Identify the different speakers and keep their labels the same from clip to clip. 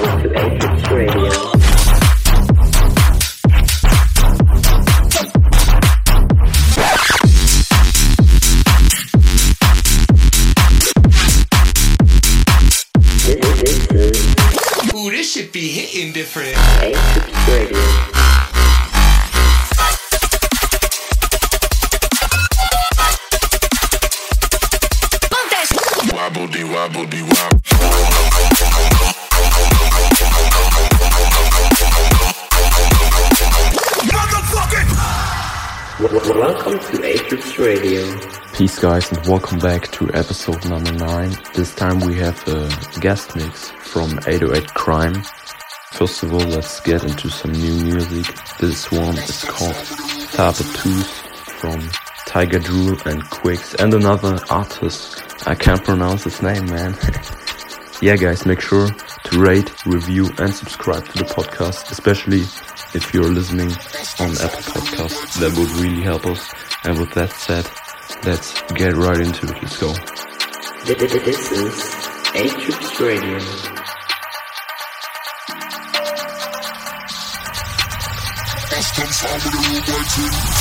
Speaker 1: To Apex Radio.
Speaker 2: Guys, and welcome back to episode number 9. This time we have a guest mix from 808 Crime. First of all, let's get into some new music. This one is called Tabatus from Tiger Drew and Quicks, and another artist. I can't pronounce his name, man. yeah, guys, make sure to rate, review, and subscribe to the podcast, especially if you're listening on Apple Podcasts. That would really help us. And with that said, let's get right into it. Let's go.
Speaker 1: Th- th- th- This is Apex Radio.
Speaker 3: Custom sound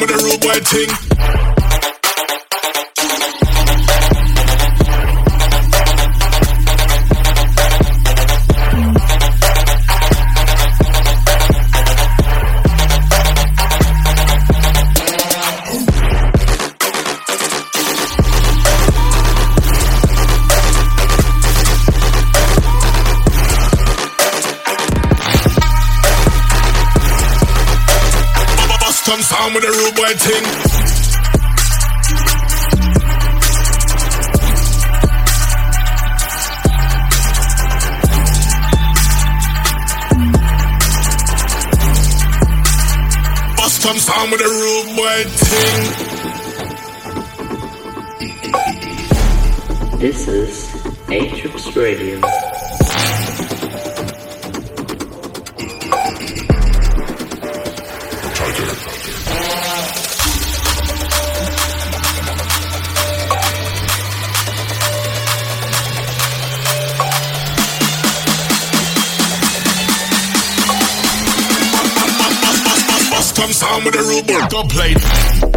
Speaker 3: with a rude boy ting. Sound with. Custom sound with a rude boy ting.
Speaker 1: This is Apex Radio.
Speaker 3: Sound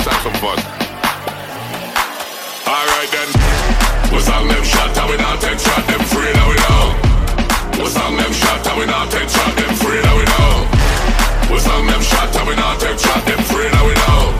Speaker 3: let's have some fun. Alright then. What's on them shot and we not take shot them free now we know. What's on them shot and we not take shot them free now we know. What's on them shot and we not take shot them free now we know.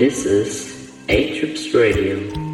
Speaker 1: This is Apex Radio.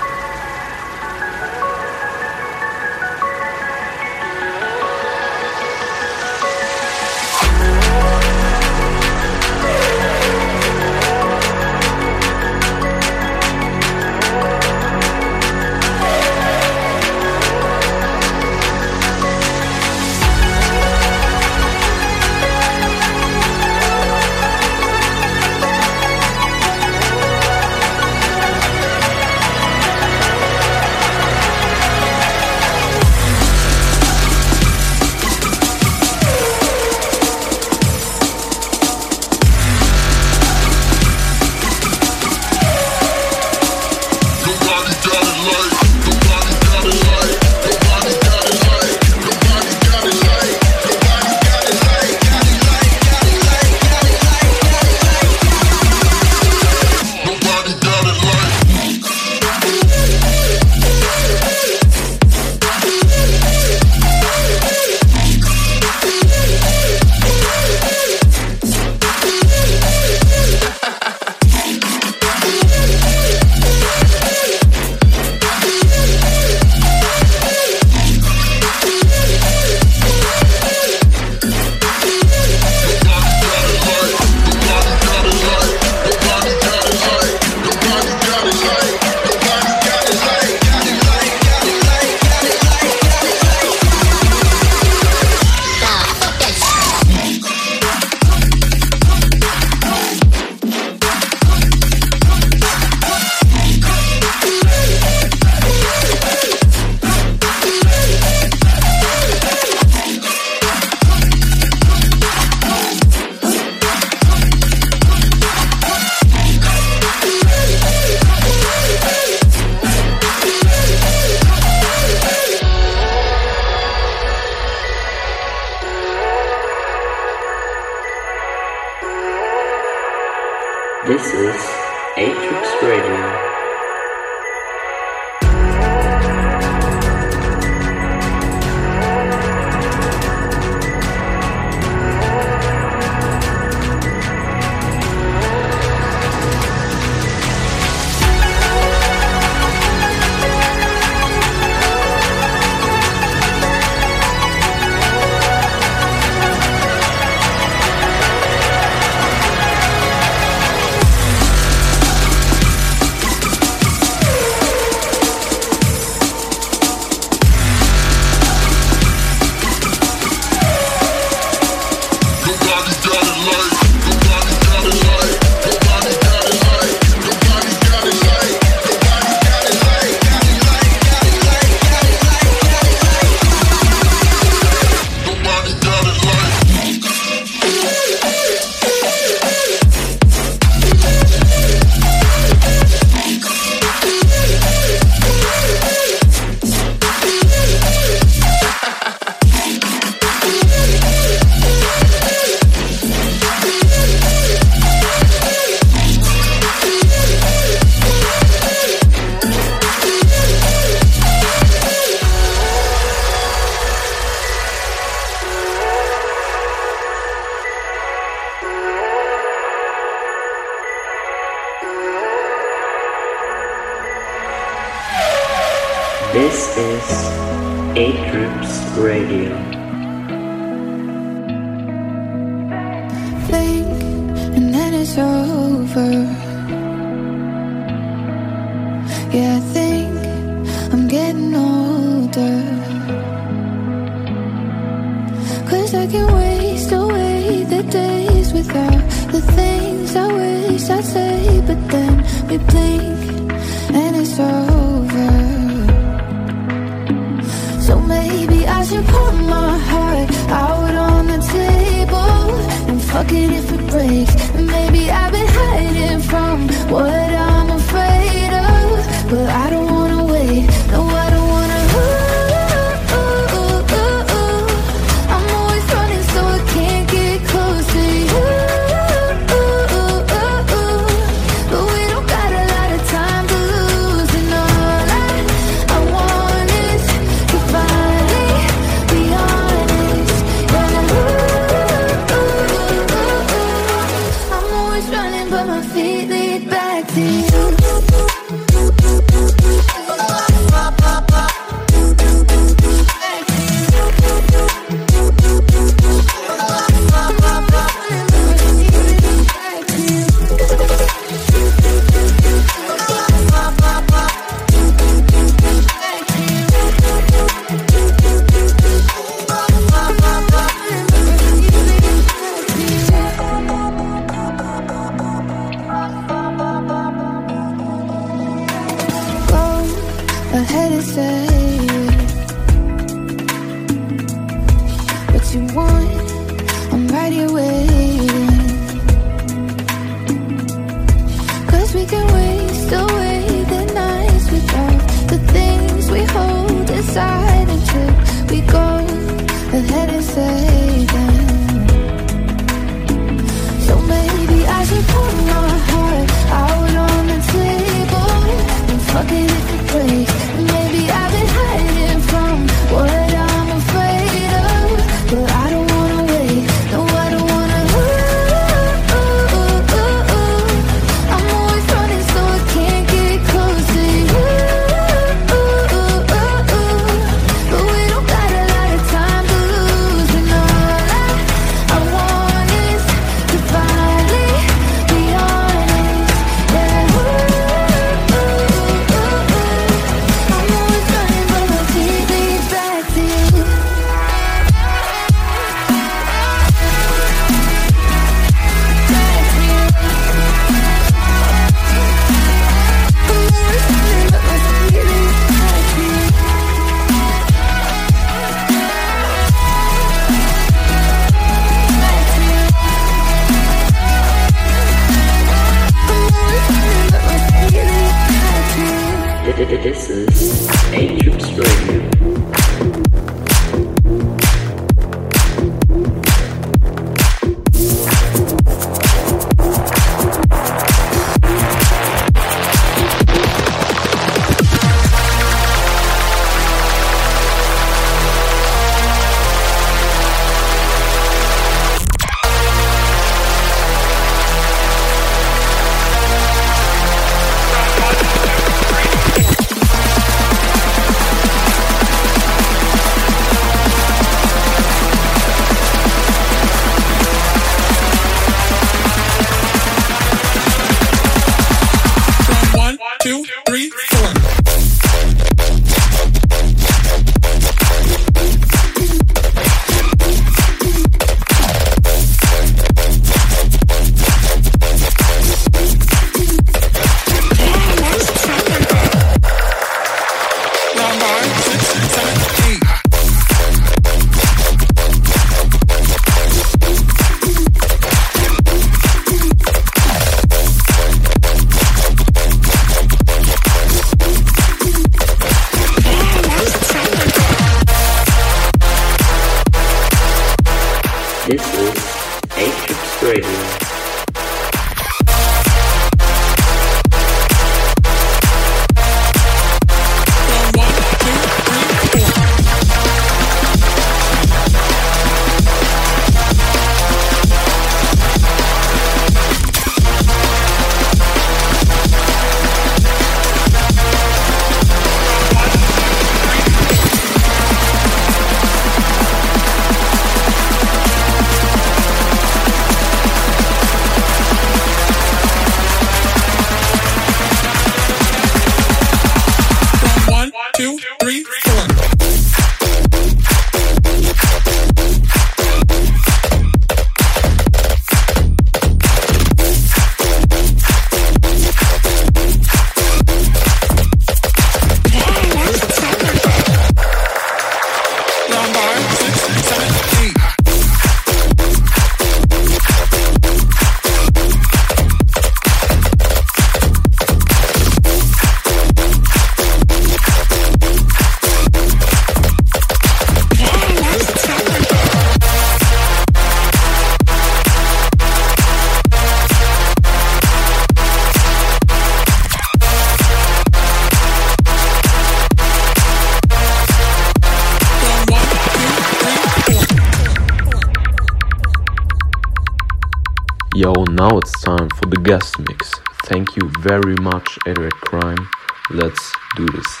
Speaker 3: now
Speaker 4: it's time
Speaker 2: for the guest mix. Thank you very much, Eric Crime. Let's do this.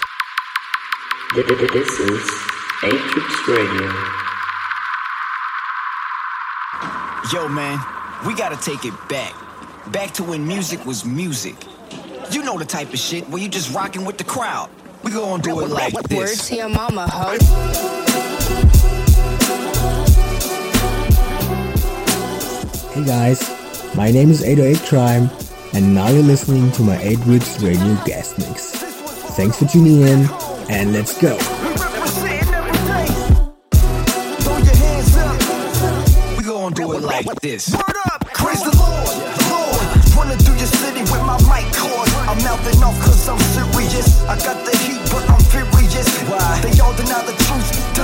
Speaker 1: This is Apex Radio.
Speaker 5: Yo, man, we gotta take it back. Back to when music was music. You know the type of shit where you just rocking with the crowd. We gonna do it like this.
Speaker 6: Words to your mama, ho.
Speaker 7: Hey guys, my name is 808 Crime, and now you're listening to my 8 Roots Radio guest mix. Thanks for tuning in, and let's go!
Speaker 5: Praise the Lord, Lord. Running through your city with my mic cord. I'm off cause I'm serious. I got the heat, but I'm furious. Why? They all deny the truth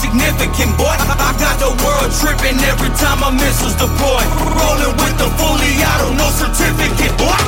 Speaker 8: significant, boy. I, I got the world tripping every time my missiles deploy. Rolling with the fully auto, no certificate, boy.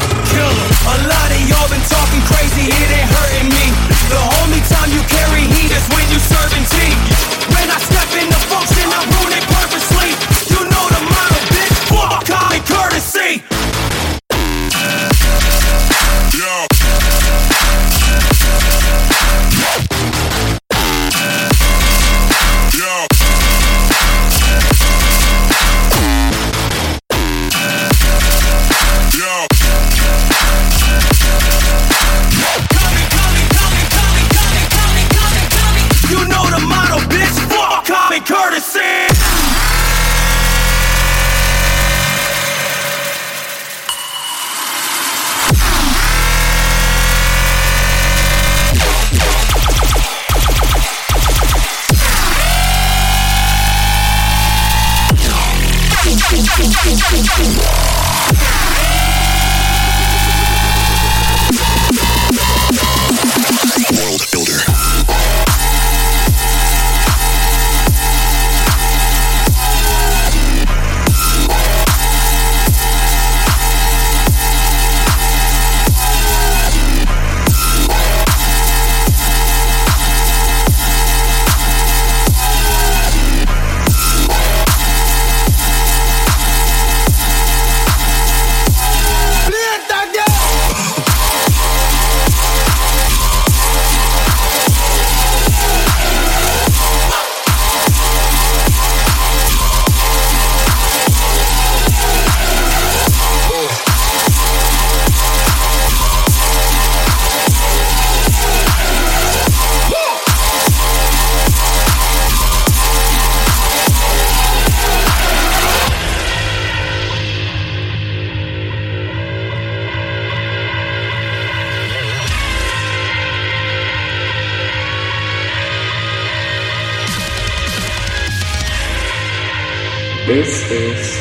Speaker 1: This is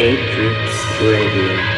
Speaker 1: Apex Radio.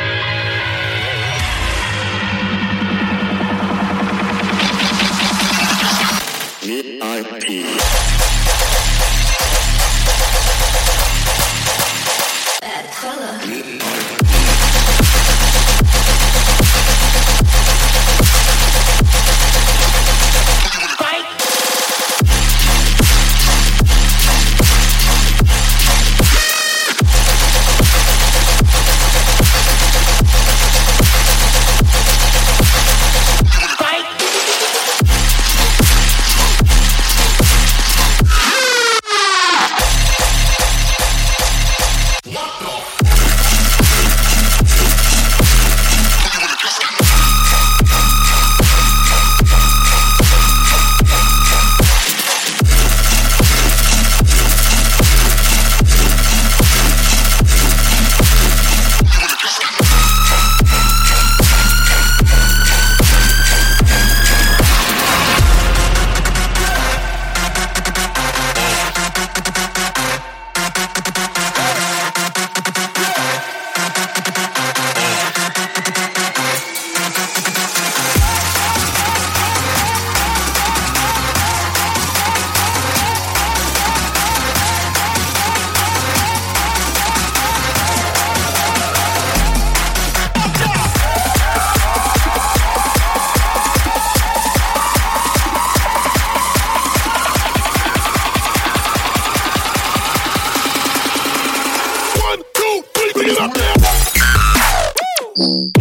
Speaker 9: Mm-hmm.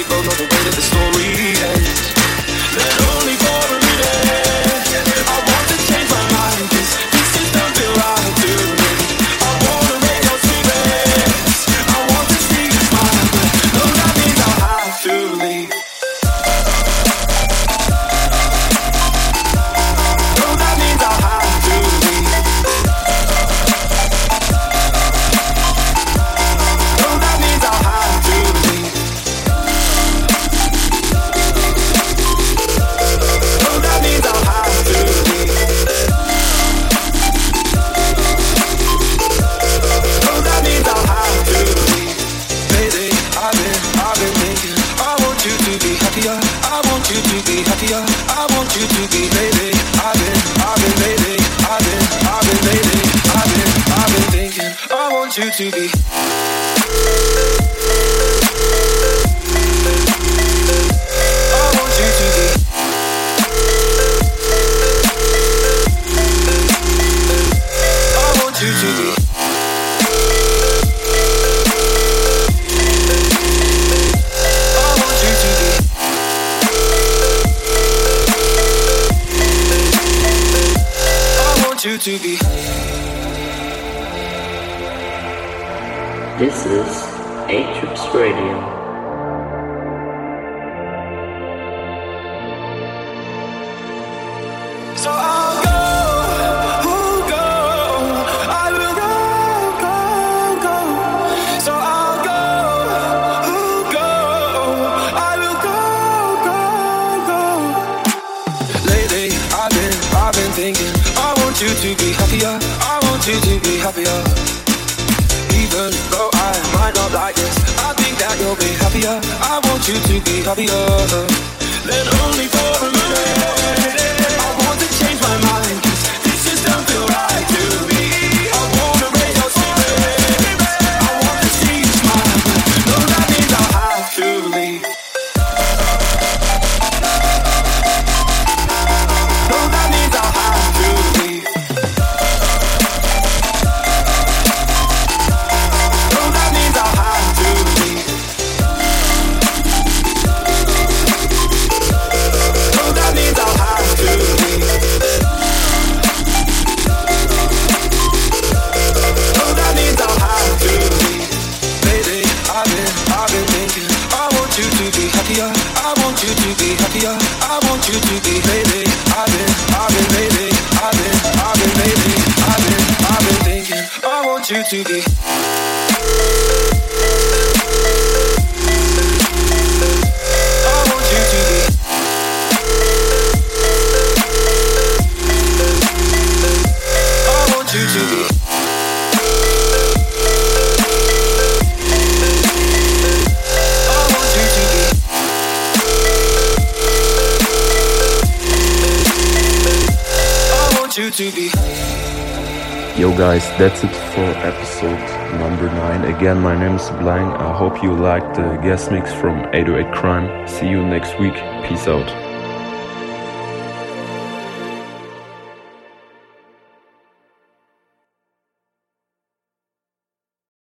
Speaker 9: we both know the way that the story ends. That to be happier. I want you to be happier. Even though I might not like this, I think that you'll be happier. I want you to be happier. Then only for a minute. to be.
Speaker 2: guys, that's it for episode number 9. Again, my name is Blind. I hope you liked the guest mix from 808 Crime. See you next week. Peace out.